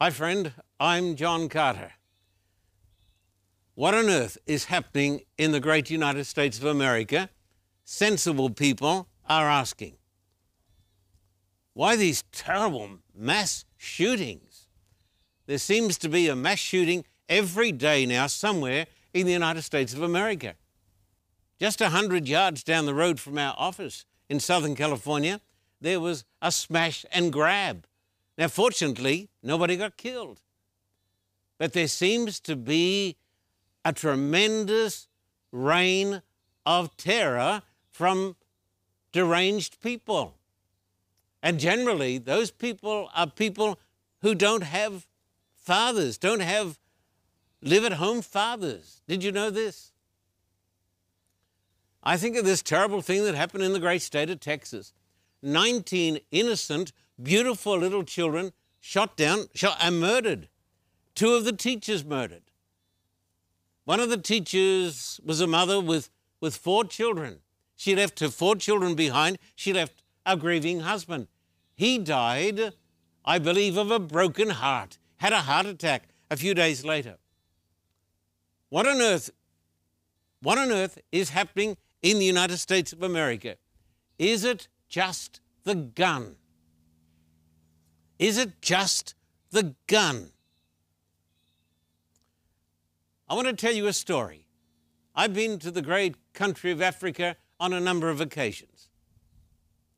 Hi, friend. I'm John Carter. What on earth is happening in the great United States of America? Sensible people are asking. Why these terrible mass shootings? There seems to be a mass shooting every day now somewhere in the United States of America. Just a 100 yards down the road from our office in Southern California, there was a smash and grab. Now, fortunately, nobody got killed. But there seems to be a tremendous reign of terror from deranged people. And generally, those people are people who don't have fathers, don't have live at home fathers. Did you know this? I think of this terrible thing that happened in the great state of Texas. 19 innocent, beautiful little children shot down shot, and murdered. Two of the teachers murdered. One of the teachers was a mother with, with four children. She left her four children behind. She left a grieving husband. He died, I believe, of a broken heart, had a heart attack a few days later. What on earth, what on earth is happening in the United States of America? Is it just the gun? Is it just the gun? I want to tell you a story. I've been to the great country of Africa on a number of occasions.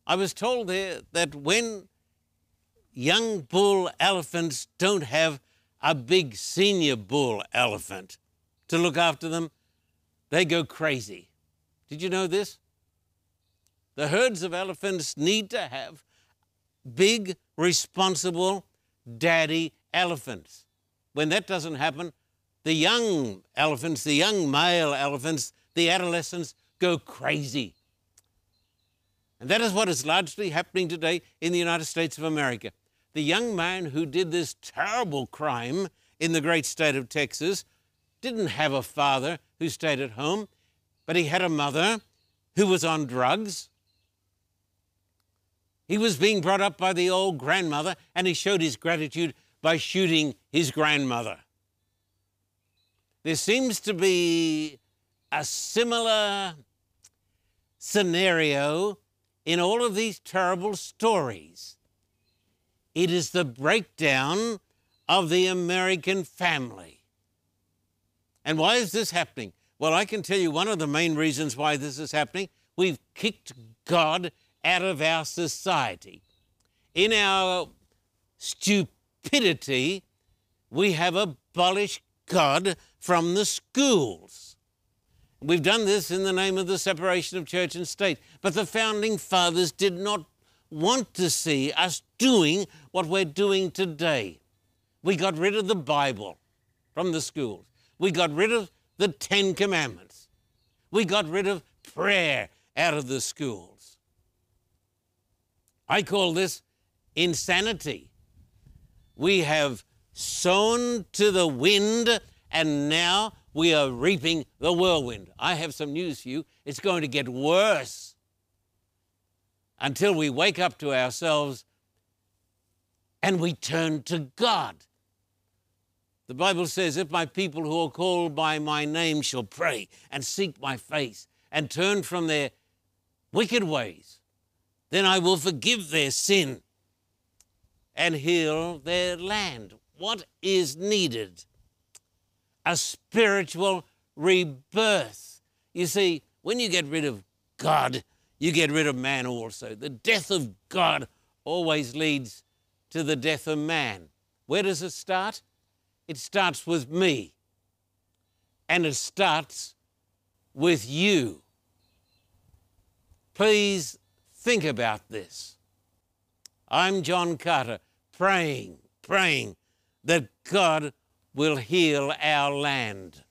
I was told there that when young bull elephants don't have a big senior bull elephant to look after them, they go crazy. Did you know this? The herds of elephants need to have big, responsible daddy elephants. When that doesn't happen, the young elephants, the young male elephants, the adolescents go crazy. And that is what is largely happening today in the United States of America. The young man who did this terrible crime in the great state of Texas didn't have a father who stayed at home, but he had a mother who was on drugs. He was being brought up by the old grandmother, and he showed his gratitude by shooting his grandmother. There seems to be a similar scenario in all of these terrible stories. It is the breakdown of the American family. And why is this happening? Well, I can tell you one of the main reasons why this is happening. We've kicked God out of our society. In our stupidity, we have abolished God from the schools. We've done this in the name of the separation of church and state. But the founding fathers did not want to see us doing what we're doing today. We got rid of the Bible from the schools. We got rid of the Ten Commandments. We got rid of prayer out of the schools. I call this insanity. We have sown to the wind and now we are reaping the whirlwind. I have some news for you. It's going to get worse until we wake up to ourselves and we turn to God. The Bible says, If my people who are called by my name shall pray and seek my face and turn from their wicked ways, then I will forgive their sin and heal their land. What is needed? a spiritual rebirth. You see, when you get rid of God, you get rid of man also. The death of God always leads to the death of man. Where does it start? It starts with me. And it starts with you. Please think about this. I'm John Carter, praying, praying that God will heal our land.